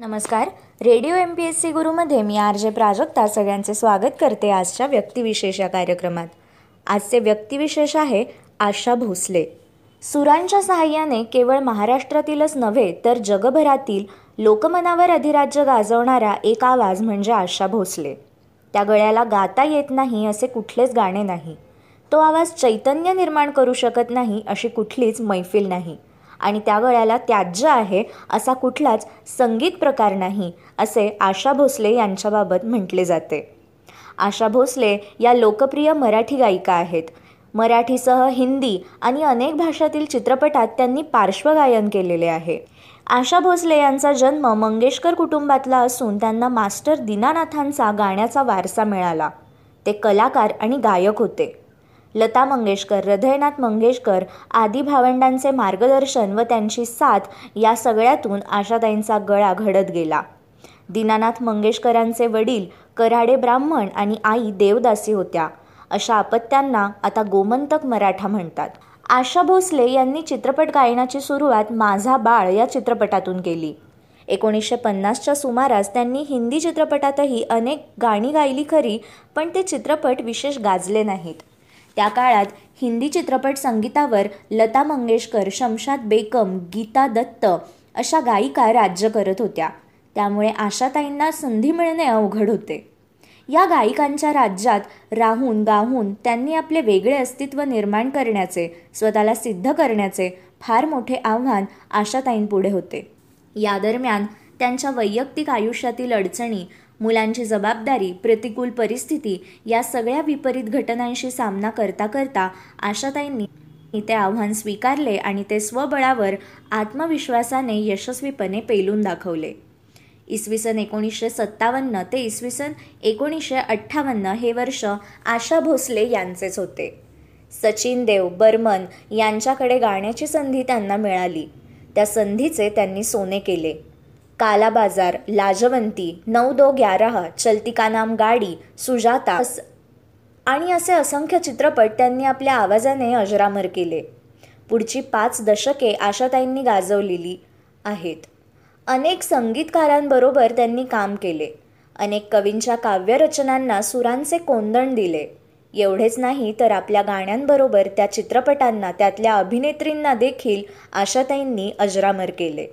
नमस्कार. Radio M P S C गुरुमध्ये मी R J Prajakta सगळ्यांचे स्वागत करते आजच्या व्यक्तिविशेष या कार्यक्रमात. आजचे व्यक्तिविशेष आहे आशा भोसले. सुरांच्या सहाय्याने केवळ महाराष्ट्रातीलच नव्हे तर जगभरातील लोकमनावर अधिराज्य गाजवणारा एक आवाज म्हणजे आशा भोसले. त्या गळ्याला गाता येत नाही असे कुठलेच गाणे नाही. तो आवाज चैतन्य निर्माण करू शकत नाही अशी कुठलीच मैफिल नाही. आणि त्या गळ्याला त्याज्य आहे असा कुठलाच संगीत प्रकार नाही असे आशा भोसले यांच्याबाबत म्हटले जाते. आशा भोसले या लोकप्रिय मराठी गायिका आहेत. मराठीसह हिंदी आणि अनेक भाषातील चित्रपटात त्यांनी पार्श्वगायन केलेले आहे. आशा भोसले यांचा जन्म मंगेशकर कुटुंबातला असून त्यांना मास्टर दीनानाथांचा गाण्याचा वारसा मिळाला. ते कलाकार आणि गायक होते. लता मंगेशकर हृदयनाथ मंगेशकर आदी भावंडांचे मार्गदर्शन व त्यांची साथ या सगळ्यातून आशाताईंचा गळा घडत गेला. दीनानाथ मंगेशकरांचे वडील कराडे ब्राह्मण आणि आई देवदासी होत्या. अशा अपत्यांना आता गोमंतक मराठा म्हणतात. आशा भोसले यांनी चित्रपट गायनाची सुरुवात माझा बाळ या चित्रपटातून केली. एकोणीसशे पन्नासच्या सुमारास त्यांनी हिंदी चित्रपटातही अनेक गाणी गायली खरी पण ते चित्रपट विशेष गाजले नाहीत. त्या काळात हिंदी चित्रपट संगीतावर लता मंगेशकर शमशाद बेगम गीता दत्त अशा गायिका राज्य करत होत्या. त्यामुळे आशाताईंना संधी मिळणे अवघड होते. या गायिकांच्या राज्यात राहून गाहून त्यांनी आपले वेगळे अस्तित्व निर्माण करण्याचे स्वतःला सिद्ध करण्याचे फार मोठे आव्हान आशाताईंपुढे होते. या दरम्यान त्यांच्या वैयक्तिक आयुष्यातील अडचणी मुलांची जबाबदारी प्रतिकूल परिस्थिती या सगळ्या विपरीत घटनांशी सामना करता करता आशाताईंनी ते आव्हान स्वीकारले आणि ते स्वबळावर आत्मविश्वासाने यशस्वीपणे पेलून दाखवले. इसवी सन एकोणीसशे सत्तावन्न ते इसवी सन एकोणीसशे अठ्ठावन्न हे वर्ष आशा भोसले यांचेच होते. सचिन देव बर्मन यांच्याकडे गाण्याची संधी त्यांना मिळाली. त्या संधीचे त्यांनी सोने केले. काला बाजार लाजवंती नऊ दो ग्यारह चलती का नाम गाडी सुजाता आणि असे असंख्य चित्रपट त्यांनी आपल्या आवाजाने अजरामर केले. पुढची पाच दशके आशाताईंनी गाजवलेली आहेत. अनेक संगीतकारांबरोबर त्यांनी काम केले. अनेक कवींच्या काव्यरचनांना सुरांचे कोंदण दिले. एवढेच नाही तर आपल्या गाण्यांबरोबर त्या चित्रपटांना त्यातल्या अभिनेत्रींना देखील आशाताईंनी अजरामर केले.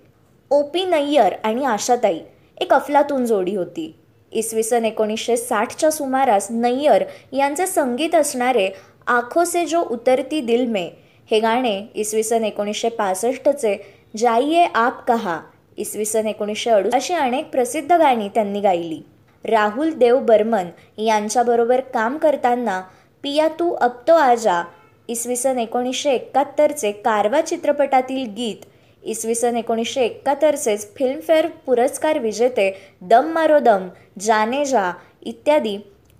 ओ पी नय्यर आणि आशाताई एक अफलातून जोडी होती. इसवी सन एकोणीसशे साठच्या सुमारास नय्यर यांचे संगीत असणारे आखो से जो उतरती दिल में हे गाणे इसवी सन एकोणीसशे पासष्टचे जाईये आप कहा इसवी सन एकोणीसशे अडू अशी अनेक प्रसिद्ध गाणी त्यांनी गायली. राहुल देव बर्मन यांच्याबरोबर काम करताना पिया तू अब तो आजा इसवी सन एकोणीसशे एकाहत्तरचे कारवा चित्रपटातील गीत इसवी सन एकोणीसशे एकाहत्तरचेच फिल्मफेअर पुरस्कार विजेते दम मारो दम जाने जा इत्यादी.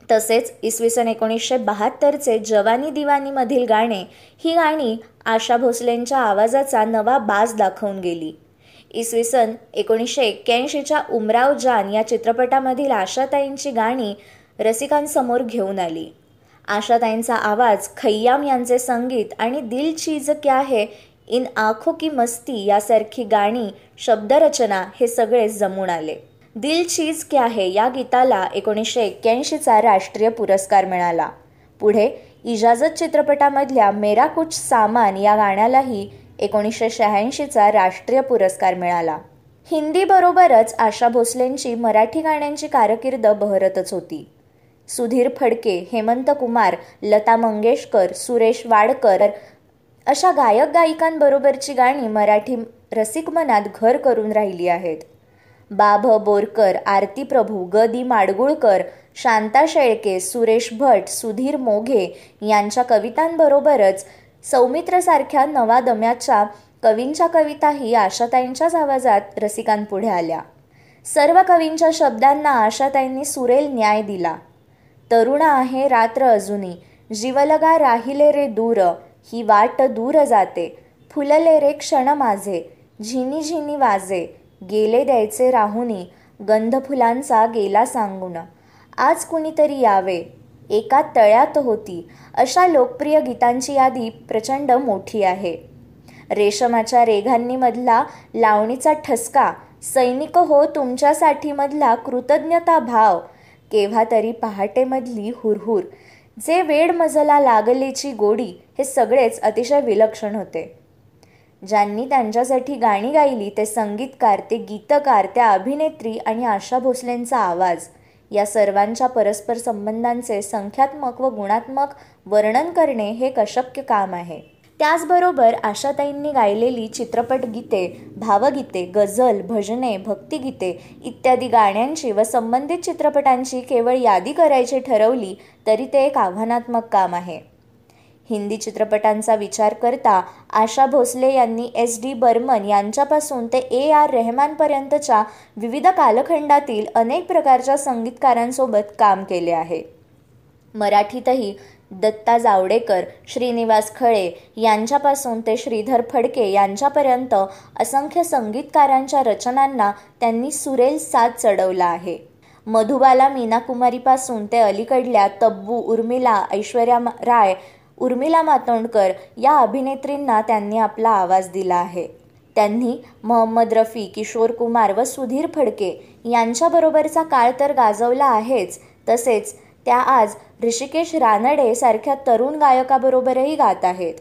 तसेच इसवी सन एकोणीसशे बहात्तरचे जवानी दिवानीमधील गाणे ही गाणी आशा भोसलेंच्या आवाजाचा नवा बाज दाखवून गेली. इसवी सन एकोणीसशे एक्क्याऐंशीच्या उमराव जान या चित्रपटामधील आशाताईंची गाणी रसिकांसमोर घेऊन आली. आशाताईंचा आवाज खय्याम यांचे संगीत आणि दिल चीज क्या है इन आखो की मस्ती यासारखी गाणी शब्दरचना हे सगळे जमून आले. दिल चीज क्या है या गीताला एकोणीसशे एक्क्याऐंशीचा राष्ट्रीय पुरस्कार मिळाला. पुढे इजाजत चित्रपटामधल्या मेरा कुछ सामान या गाण्यालाही एकोणीसशे शहाऐंशीचा राष्ट्रीय पुरस्कार मिळाला. हिंदीबरोबरच आशा भोसलेंची मराठी गाण्यांची कारकीर्द बहरतच होती. सुधीर फडके हेमंत कुमार लता मंगेशकर सुरेश वाडकर अशा गायक गायिकांबरोबरची गाणी मराठी रसिक मनात घर करून राहिली आहेत. बाभ बोरकर आरती प्रभू ग दी माडगुळकर शांता शेळके सुरेश भट सुधीर मोघे यांच्या कवितांबरोबरच सौमित्रसारख्या नवा दम्याच्या कवींच्या कविताही आशाताईंच्याच आवाजात रसिकांपुढे आल्या. सर्व कवींच्या शब्दांना आशाताईंनी सुरेल न्याय दिला. तरुणा आहे रात्र अजूनी जीवलगा राहिले रे दूर ही वाट दूर जाते. फुलले रे क्षण माझे. झिनी झिनी वाजे. गेले द्यायचे राहुनी. गंध फुलांचा गेला सांगून. आज कुणीतरी यावे. एका तळ्यात होती. अशा लोकप्रिय गीतांची यादी प्रचंड मोठी आहे. रेशमाच्या रेघांनीमधला लावणीचा ठसका सैनिक हो तुमच्यासाठी मधला कृतज्ञता भाव केव्हा तरी पहाटेमधली हुरहुर जे वेडमजला लागलेची गोडी हे सगळेच अतिशय विलक्षण होते. ज्यांनी त्यांच्यासाठी गाणी गायली ते संगीतकार ते गीतकार त्या अभिनेत्री आणि आशा भोसलेंचा आवाज या सर्वांच्या परस्पर संबंधांचे संख्यात्मक व गुणात्मक वर्णन करणे हे एक अशक्य काम आहे. त्याचबरोबर आशाताईंनी गायलेली चित्रपट गीते भावगीते गझल भजने भक्तिगीते इत्यादी गाण्यांची व संबंधित चित्रपटांची केवळ यादी करायची ठरवली तरी ते एक आव्हानात्मक काम आहे. हिंदी चित्रपटांचा विचार करता आशा भोसले यांनी एस डी बर्मन यांच्यापासून ते ए आर रेहमानपर्यंतच्या विविध कालखंडातील अनेक प्रकारच्या संगीतकारांसोबत काम केले आहे. मराठीतही दत्ता जावडेकर श्रीनिवास खळे यांच्यापासून ते श्रीधर फडके यांच्यापर्यंत असंख्य संगीतकारांच्या रचनांना त्यांनी सुरेल साथ चढवला आहे. मधुबाला मीनाकुमारीपासून ते अलीकडल्या तब्बू उर्मिला ऐश्वर्या राय उर्मिला मातोंडकर या अभिनेत्रींना त्यांनी आपला आवाज दिला आहे. त्यांनी मोहम्मद रफी किशोर कुमार व सुधीर फडके यांच्याबरोबरचा काळ तर गाजवला आहेच. तसेच त्या आज ऋषिकेश रानडे सारख्या तरुण गायकाबरोबरही गात आहेत.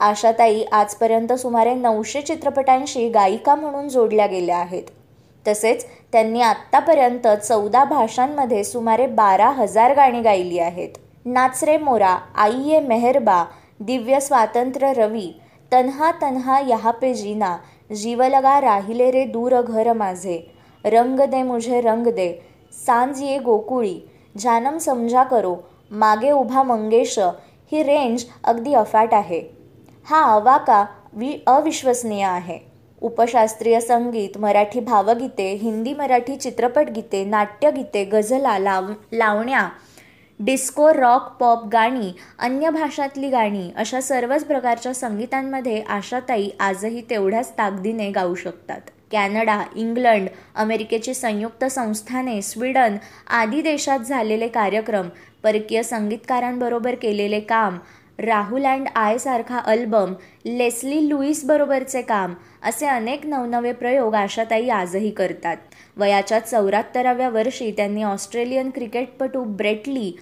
आशाताई आजपर्यंत सुमारे नऊशे चित्रपटांशी गायिका म्हणून जोडल्या गेल्या आहेत. तसेच त्यांनी आत्तापर्यंत चौदा भाषांमध्ये सुमारे बारा हजार गाणी गायली आहेत. नाचरे मोरा आई ये मेहरबा दिव्य स्वातंत्र्य रवी तन्हा तन्हा यहा पे जीना जीवलगा राहिले रे दूर घर माझे रंग दे मुझे रंग दे सांज ये गोकुळी जानम समजा करो मागे उभा मंगेश ही रेंज अगदी अफाट आहे. हा अवाका वि अविश्वसनीय आहे. उपशास्त्रीय संगीत मराठी भावगीते हिंदी मराठी चित्रपट गीते नाट्यगीते गझला लाव लावण्या डिस्को रॉक पॉप गाणी अन्य भाषातली गाणी अशा सर्वच प्रकारच्या संगीतांमध्ये आशाताई आजही तेवढ्याच ताकदीने गाऊ शकतात. कॅनडा इंग्लंड अमेरिकेची संयुक्त संस्थाने स्वीडन आदी देशात झालेले कार्यक्रम परकीय संगीतकारांबरोबर केलेले काम राहुल अँड आयसारखा अल्बम लेस्ली लुईसबरोबरचे काम असे अनेक नवनवे प्रयोग आशाताई आजही करतात. वयाच्या चौऱ्याहत्तराव्या वर्षी त्यांनी ऑस्ट्रेलियन क्रिकेटपटू ब्रेटली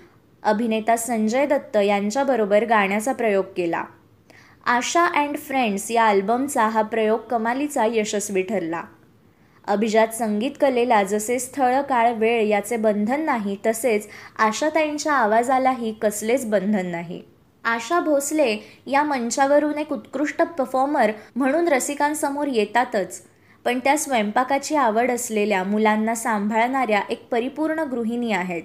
अभिनेता संजय दत्त यांच्याबरोबर गाण्याचा प्रयोग केला. आशा अँड फ्रेंड्स या अल्बमचा हा प्रयोग कमालीचा यशस्वी ठरला. अभिजात संगीत कलेला जसे स्थळ काळ वेळ याचे बंधन नाही तसेच आशाताईंच्या आवाजालाही कसलेच बंधन नाही. आशा भोसले या मंचावरून एक उत्कृष्ट परफॉर्मर म्हणून रसिकांसमोर येतातच. पण त्या स्वयंपाकाची आवड असलेल्या मुलांना सांभाळणाऱ्या एक परिपूर्ण गृहिणी आहेत.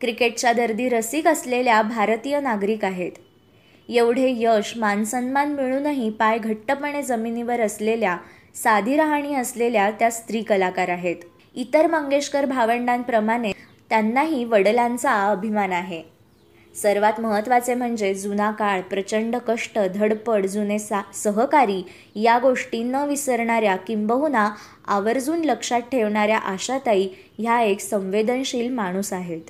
क्रिकेटच्या दर्दी रसिक असलेल्या भारतीय नागरिक आहेत. एवढे यश मानसन्मान मिळूनही पाय घट्टपणे जमिनीवर असलेल्या साधी राहणी असलेल्या त्या स्त्री कलाकार आहेत. इतर मंगेशकर भावंडांप्रमाणे त्यांनाही वडिलांचा अभिमान आहे. सर्वात महत्त्वाचे म्हणजे जुना काळ प्रचंड कष्ट धडपड जुने सा सहकारी या गोष्टी न विसरणाऱ्या किंबहुना आवर्जून लक्षात ठेवणाऱ्या आशाताई ह्या एक संवेदनशील माणूस आहेत.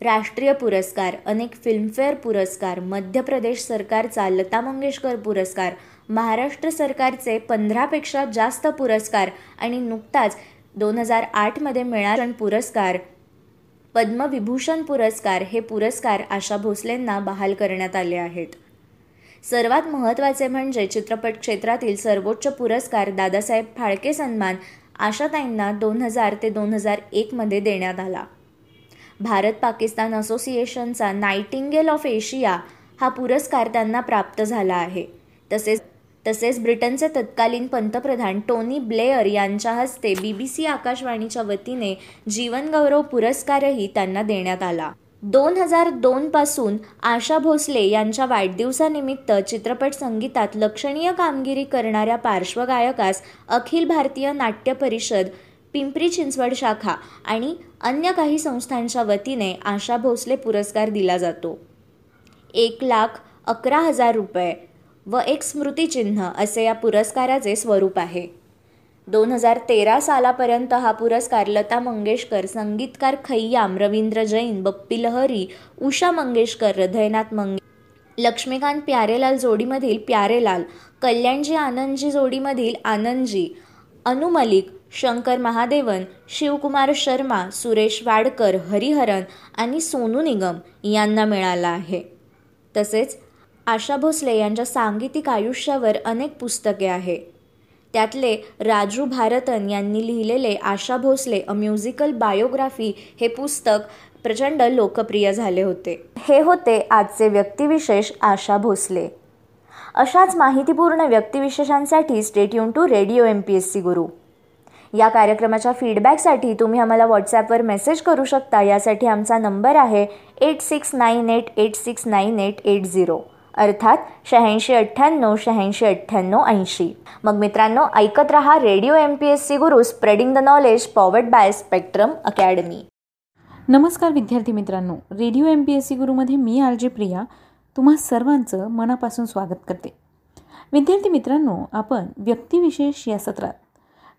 राष्ट्रीय पुरस्कार अनेक फिल्मफेअर पुरस्कार मध्य प्रदेश सरकारचा लता मंगेशकर पुरस्कार महाराष्ट्र सरकारचे पंधरापेक्षा जास्त पुरस्कार आणि नुकताच दोन हजार आठमध्ये मिळाला पुरस्कार पद्मविभूषण पुरस्कार हे पुरस्कार आशा भोसलेंना बहाल करण्यात आले आहेत. सर्वात महत्त्वाचे म्हणजे चित्रपट क्षेत्रातील सर्वोच्च पुरस्कार दादासाहेब फाळके सन्मान आशाताईंना दोन हजार ते दोन हजार एकमध्ये देण्यात आला. भारत पाकिस्तान असोसिएशनचा नायटिंगेल ऑफ एशिया हा पुरस्कार त्यांना प्राप्त झाला आहे. तसेच तसेच ब्रिटनचे तत्कालीन पंतप्रधान टोनी ब्लेअर यांच्या हस्ते बी बी सी आकाशवाणीच्या वतीने जीवनगौरव पुरस्कारही त्यांना देण्यात आला. दोन हजार दोनपासून आशा भोसले यांच्या वाढदिवसानिमित्त चित्रपट संगीतात लक्षणीय कामगिरी करणाऱ्या पार्श्वगायकास अखिल भारतीय नाट्य परिषद पिंपरी चिंचवड शाखा आणि अन्य काही संस्थांच्या वतीने आशा भोसले पुरस्कार दिला जातो. एक लाख अकरा हजार रुपये. व एक स्मृतिचिन्ह असे या पुरस्काराचे स्वरूप आहे. दोन हजार तेरा सालापर्यंत हा पुरस्कार लता मंगेशकर संगीतकार खय्याम रवींद्र जैन बप्पी लहरी उषा मंगेशकर हृदयनाथ मंगे लक्ष्मीकांत प्यारेलाल जोडीमधील प्यारेलाल कल्याणजी आनंदजी जोडीमधील आनंदजी अनु मलिक शंकर महादेवन शिवकुमार शर्मा सुरेश वाडकर हरिहरन आणि सोनू निगम यांना मिळाला आहे. तसेच आशा भोसले यांच्या सांगीतिक आयुष्यावर अनेक पुस्तके आहे. त्यातले राजू भारतन यांनी लिहिलेले Asha Bhosle a musical biography हे पुस्तक प्रचंड लोकप्रिय झाले होते. हे होते आजचे व्यक्तिविशेष आशा भोसले. अशाच माहितीपूर्ण व्यक्तिविशेषांसाठी stay tuned to radio M P S C Guru. या कार्यक्रमाच्या फीडबॅकसाठी तुम्ही आम्हाला व्हॉट्सॲपवर मेसेज करू शकता. यासाठी आमचा नंबर आहे eight six nine eight eight six nine eight eight zero अर्थात शहाऐंशी अठ्ठ्याण्णव शहाऐंशी अठ्ठ्याण्णव ऐंशी. मग मित्रांनो ऐकत रहा radio M P S C Guru spreading the knowledge powered by Spectrum Academy. नमस्कार विद्यार्थी मित्रांनो radio M P S C गुरुमध्ये मी आर जे प्रिया तुम्हा सर्वांचं मनापासून स्वागत करते. विद्यार्थी मित्रांनो आपण व्यक्तिविशेष या सत्रात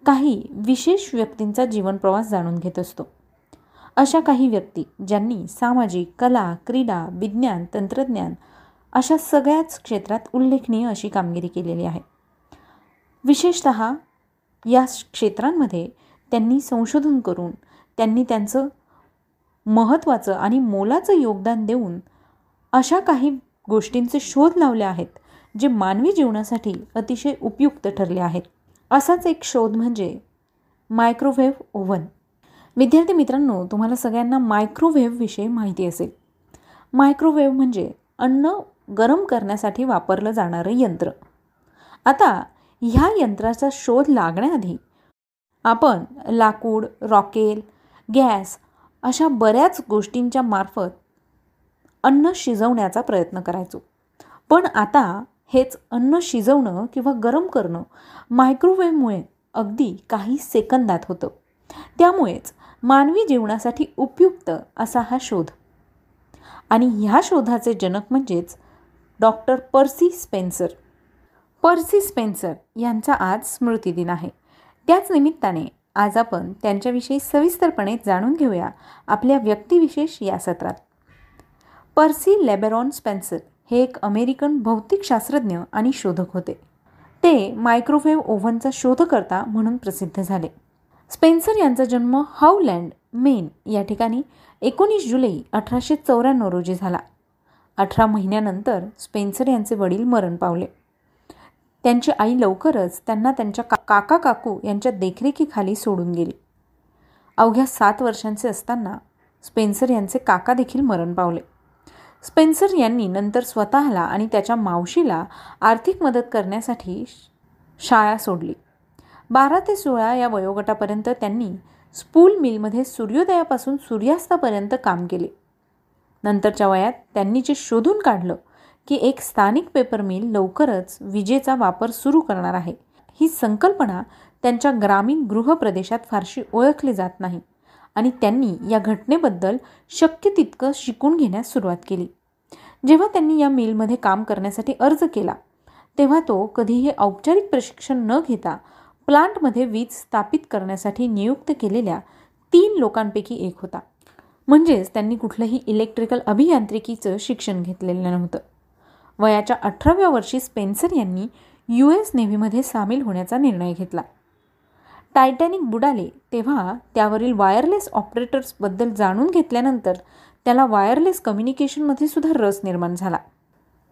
काही विशेष व्यक्तींचा जीवनप्रवास जाणून घेत असतो. अशा काही व्यक्ती ज्यांनी सामाजिक कला क्रीडा विज्ञान तंत्रज्ञान अशा सगळ्याच क्षेत्रात उल्लेखनीय अशी कामगिरी केलेली आहे. विशेषत या क्षेत्रांमध्ये त्यांनी संशोधन करून त्यांनी त्यांचं महत्त्वाचं आणि मोलाचं योगदान देऊन अशा काही गोष्टींचे शोध लावले आहेत जे मानवी जीवनासाठी अतिशय उपयुक्त ठरले आहेत. असाच एक शोध म्हणजे मायक्रोवेव्ह ओव्हन. विद्यार्थी मित्रांनो तुम्हाला सगळ्यांना मायक्रोवेव्हविषयी माहिती असेल. मायक्रोवेव्ह म्हणजे अन्न गरम करण्यासाठी वापरलं जाणारं यंत्र. आता ह्या यंत्राचा शोध लागण्याआधी आपण लाकूड रॉकेल गॅस अशा बऱ्याच गोष्टींच्या मार्फत अन्न शिजवण्याचा प्रयत्न करायचो. पण आता हेच अन्न शिजवणं किंवा गरम करणं मायक्रोवेव्हमुळे अगदी काही सेकंदात होतं. त्यामुळेच मानवी जीवनासाठी उपयुक्त असा हा शोध. आणि ह्या शोधाचे जनक म्हणजेच doctor Percy Spencer. Percy Spencer यांचा आज स्मृतिदिन आहे. त्याच निमित्ताने आज आपण त्यांच्याविषयी सविस्तरपणे जाणून घेऊया आपल्या व्यक्तिविशेष या सत्रात. पर्सी लेबेरॉन स्पेन्सर हे एक अमेरिकन भौतिकशास्त्रज्ञ आणि शोधक होते. ते मायक्रोवेव्ह ओव्हनचा शोधकर्ता म्हणून प्रसिद्ध झाले. स्पेन्सर यांचा जन्म हाऊलँड मेन या ठिकाणी एकोणीस जुलै अठराशे चौऱ्याण्णव रोजी झाला. अठरा महिन्यानंतर स्पेन्सर यांचे वडील मरण पावले. त्यांची आई लवकरच त्यांना त्यांच्या का काका काकू यांच्या देखरेखीखाली सोडून गेली. अवघ्या सात वर्षांचे असताना स्पेन्सर यांचे काका देखील मरण पावले. स्पेन्सर यांनी नंतर स्वतःला आणि त्याच्या मावशीला आर्थिक मदत करण्यासाठी शाळा सोडली. बारा ते सोळा या वयोगटापर्यंत त्यांनी स्पूल मिलमध्ये सूर्योदयापासून सूर्यास्तापर्यंत काम केले. नंतरच्या वयात त्यांनी जे शोधून काढलं की एक स्थानिक पेपर मिल लवकरच विजेचा वापर सुरू करणार आहे. ही संकल्पना त्यांच्या ग्रामीण गृहप्रदेशात फारशी ओळखली जात नाही आणि त्यांनी या घटनेबद्दल शक्य तितकं शिकून घेण्यास सुरुवात केली. जेव्हा त्यांनी या मिलमध्ये काम करण्यासाठी अर्ज केला तेव्हा तो कधीही औपचारिक प्रशिक्षण न घेता प्लांटमध्ये वीज स्थापित करण्यासाठी नियुक्त केलेल्या तीन लोकांपैकी एक होता. म्हणजेच त्यांनी कुठलंही इलेक्ट्रिकल अभियांत्रिकीचं शिक्षण घेतलेलं नव्हतं. वयाच्या अठराव्या वर्षी स्पेन्सर यांनी यू एस नेव्हीमध्ये सामील होण्याचा निर्णय घेतला. टायटॅनिक बुडाले तेव्हा त्यावरील वायरलेस ऑपरेटर्सबद्दल जाणून घेतल्यानंतर त्याला वायरलेस कम्युनिकेशनमध्ये सुद्धा रस निर्माण झाला.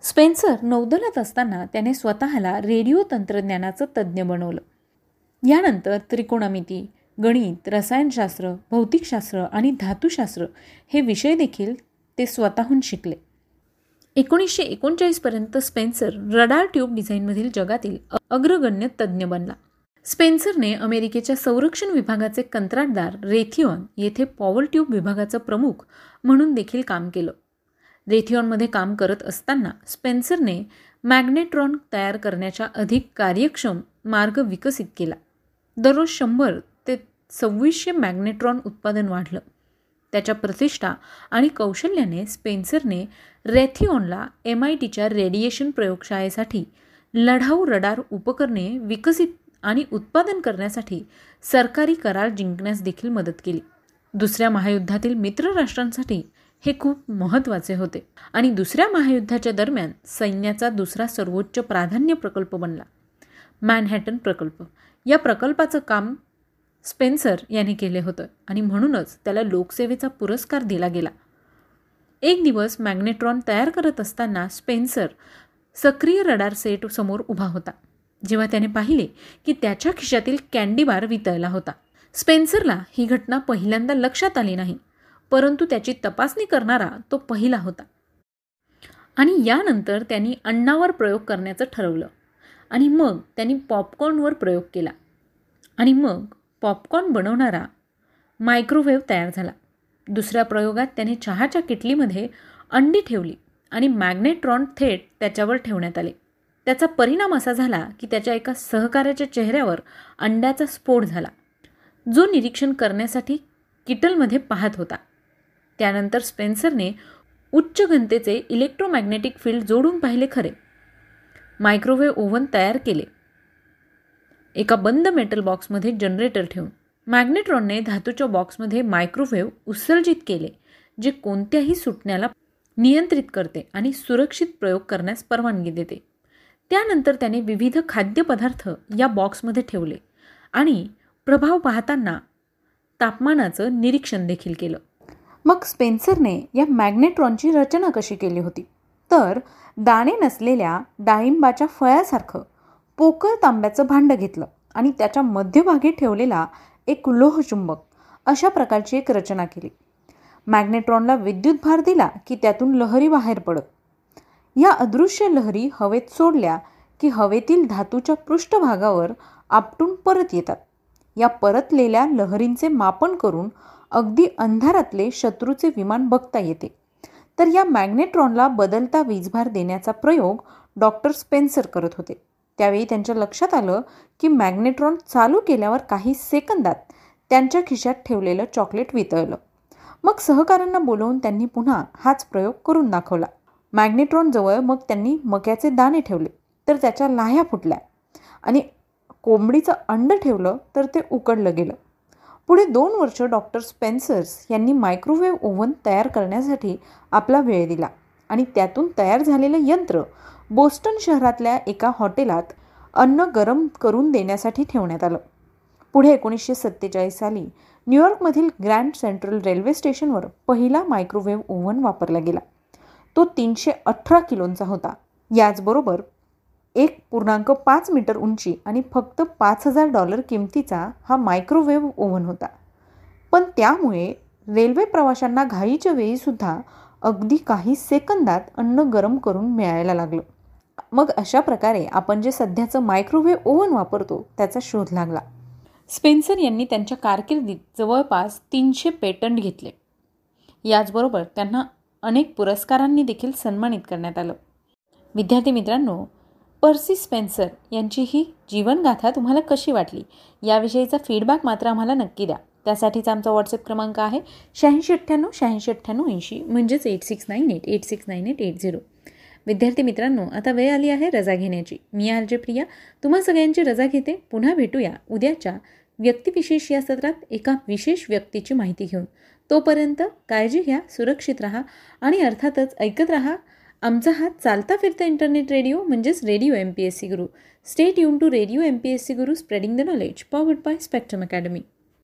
स्पेन्सर नौदलात असताना त्याने स्वतःला रेडिओ तंत्रज्ञानाचं तज्ज्ञ बनवलं. यानंतर त्रिकोणमिती गणित रसायनशास्त्र भौतिकशास्त्र आणि धातुशास्त्र हे विषय देखील ते स्वतःहून शिकले. एकोणीसशे एकोणचाळीसपर्यंत स्पेन्सर रडार ट्यूब डिझाईनमधील जगातील अग्रगण्य तज्ज्ञ बनला. स्पेन्सरने अमेरिकेच्या संरक्षण विभागाचे कंत्राटदार रेथिऑन येथे पॉवर ट्यूब विभागाचा प्रमुख म्हणून देखील काम केलं. रेथिऑनमध्ये काम करत असताना स्पेन्सरने मॅग्नेट्रॉन तयार करण्याच्या अधिक कार्यक्षम मार्ग विकसित केला. दररोज शंभर सव्वीसशे मॅग्नेट्रॉन उत्पादन वाढलं. त्याच्या प्रतिष्ठा आणि कौशल्याने स्पेन्सरने रेथिऑनला एम आय टीच्या रेडिएशन प्रयोगशाळेसाठी लढाऊ रडार उपकरणे विकसित आणि उत्पादन करण्यासाठी सरकारी करार जिंकण्यास देखील मदत केली. दुसऱ्या महायुद्धातील मित्र राष्ट्रांसाठी हे खूप महत्त्वाचे होते. आणि दुसऱ्या महायुद्धाच्या दरम्यान सैन्याचा दुसरा सर्वोच्च प्राधान्य प्रकल्प बनला. मॅनहॅटन प्रकल्प. या प्रकल्पाचं काम स्पेन्सर यांनी केले होतं आणि म्हणूनच त्याला लोकसेवेचा पुरस्कार दिला गेला. एक दिवस मॅग्नेट्रॉन तयार करत असताना स्पेन्सर सक्रिय रडार सेट समोर उभा होता. जेव्हा त्याने पाहिले की त्याच्या खिशातील कॅन्डी बार वितळला होता. स्पेन्सरला ही घटना पहिल्यांदा लक्षात आली नाही परंतु त्याची तपासणी करणारा तो पहिला होता. आणि यानंतर त्यांनी अण्णावर प्रयोग करण्याचं ठरवलं. आणि मग त्यांनी पॉपकॉर्नवर प्रयोग केला. आणि मग पॉपकॉर्न बनवणारा मायक्रोवेव्ह तयार झाला. दुसऱ्या प्रयोगात त्याने चहाच्या किटलीमध्ये अंडी ठेवली आणि मॅग्नेट्रॉन थेट त्याच्यावर ठेवण्यात आले. त्याचा परिणाम असा झाला की त्याच्या एका सहकार्याच्या चेहऱ्यावर अंड्याचा स्फोट झाला जो निरीक्षण करण्यासाठी किटलमध्ये पाहत होता. त्यानंतर स्पेन्सरने उच्च घनतेचे इलेक्ट्रोमॅग्नेटिक फील्ड जोडून पाहिले खरे. मायक्रोवेव्ह ओव्हन तयार केले. एका बंद मेटल बॉक्समध्ये जनरेटर ठेवून मॅग्नेट्रॉनने धातूच्या बॉक्समध्ये मायक्रोवेव्ह उत्सर्जित केले जे कोणत्याही सुटण्याला नियंत्रित करते आणि सुरक्षित प्रयोग करण्यास परवानगी देते. त्यानंतर त्याने विविध खाद्यपदार्थ या बॉक्समध्ये ठेवले आणि प्रभाव पाहताना तापमानाचं निरीक्षण देखील केलं. मग स्पेन्सरने या मॅग्नेट्रॉनची रचना कशी केली होती? तर दाणे नसलेल्या डाळिंबाच्या फळ्यासारखं पोकळ तांब्याचं भांडं घेतलं आणि त्याच्या मध्यभागी ठेवलेला एक लोहचुंबक अशा प्रकारची एक रचना केली. मॅग्नेट्रॉनला विद्युत भार दिला की त्यातून लहरी बाहेर पडत. या अदृश्य लहरी हवेत सोडल्या की हवेतील धातूच्या पृष्ठभागावर आपटून परत येतात. या परतलेल्या लहरींचे मापन करून अगदी अंधारातले शत्रूचे विमान बघता येते. तर या मॅग्नेट्रॉनला बदलता वीजभार देण्याचा प्रयोग डॉक्टर स्पेन्सर करत होते. त्यावेळी त्यांच्या लक्षात आलं की मॅग्नेट्रॉन चालू केल्यावर काही सेकंदात त्यांच्या खिशात ठेवलेलं चॉकलेट वितळलं. मग सहकाऱ्यांना बोलवून त्यांनी पुन्हा हाच प्रयोग करून दाखवला. मॅग्नेट्रॉनजवळ मग त्यांनी मक्याचे दाणे ठेवले तर त्याच्या लाह्या फुटल्या आणि कोंबडीचं अंड ठेवलं तर ते उकडलं गेलं. पुढे दोन वर्ष डॉक्टर स्पेन्सर्स यांनी मायक्रोवेव्ह ओव्हन तयार करण्यासाठी आपला वेळ दिला आणि त्यातून तयार झालेलं यंत्र बोस्टन शहरातल्या एका हॉटेलात अन्न गरम करून देण्यासाठी ठेवण्यात आलं. पुढे एकोणीसशे सत्तेचाळीस साली न्यूयॉर्कमधील ग्रँड सेंट्रल रेल्वे स्टेशनवर पहिला मायक्रोवेव्ह ओव्हन वापरला गेला. तो तीनशे अठरा किलोंचा होता. याचबरोबर एक पूर्णांक पाच मीटर उंची आणि फक्त पाच हजार डॉलर किमतीचा हा मायक्रोवेव्ह ओव्हन होता. पण त्यामुळे रेल्वे प्रवाशांना घाईच्या वेळीसुद्धा अगदी काही सेकंदात अन्न गरम करून मिळायला लागलं. मग अशा प्रकारे आपण जे सध्याचं मायक्रोवेव्ह ओव्हन वापरतो त्याचा शोध लागला. स्पेन्सर यांनी त्यांच्या कारकिर्दीत जवळपास तीनशे पेटंट घेतले. याचबरोबर त्यांना अनेक पुरस्कारांनी देखील सन्मानित करण्यात आलं. विद्यार्थी मित्रांनो पर्सी स्पेन्सर यांची ही जीवनगाथा तुम्हाला कशी वाटली? याविषयीचा फीडबॅक मात्र आम्हाला नक्की द्या. त्यासाठीचा आमचा व्हॉट्सअप क्रमांक आहे शहाऐंशी अठ्ठ्याण्णव शहाऐंशी अठ्ठ्याण्णव ऐंशी म्हणजेच eight six nine eight eight six nine eight eight zero विद्यार्थी मित्रांनो आता वेळ आली आहे रजा घेण्याची. मी आर जे प्रिया. तुम्हा सगळ्यांची रजा घेते. पुन्हा भेटूया उद्याच्या व्यक्तिविशेष या सत्रात एका विशेष व्यक्तीची माहिती घेऊन. तोपर्यंत काळजी घ्या सुरक्षित राहा आणि अर्थातच ऐकत राहा आमचा हा चालता फिरता इंटरनेट रेडिओ म्हणजेच radio M P S C Guru stay युन to radio M P S C Guru spreading the knowledge powered by Spectrum Academy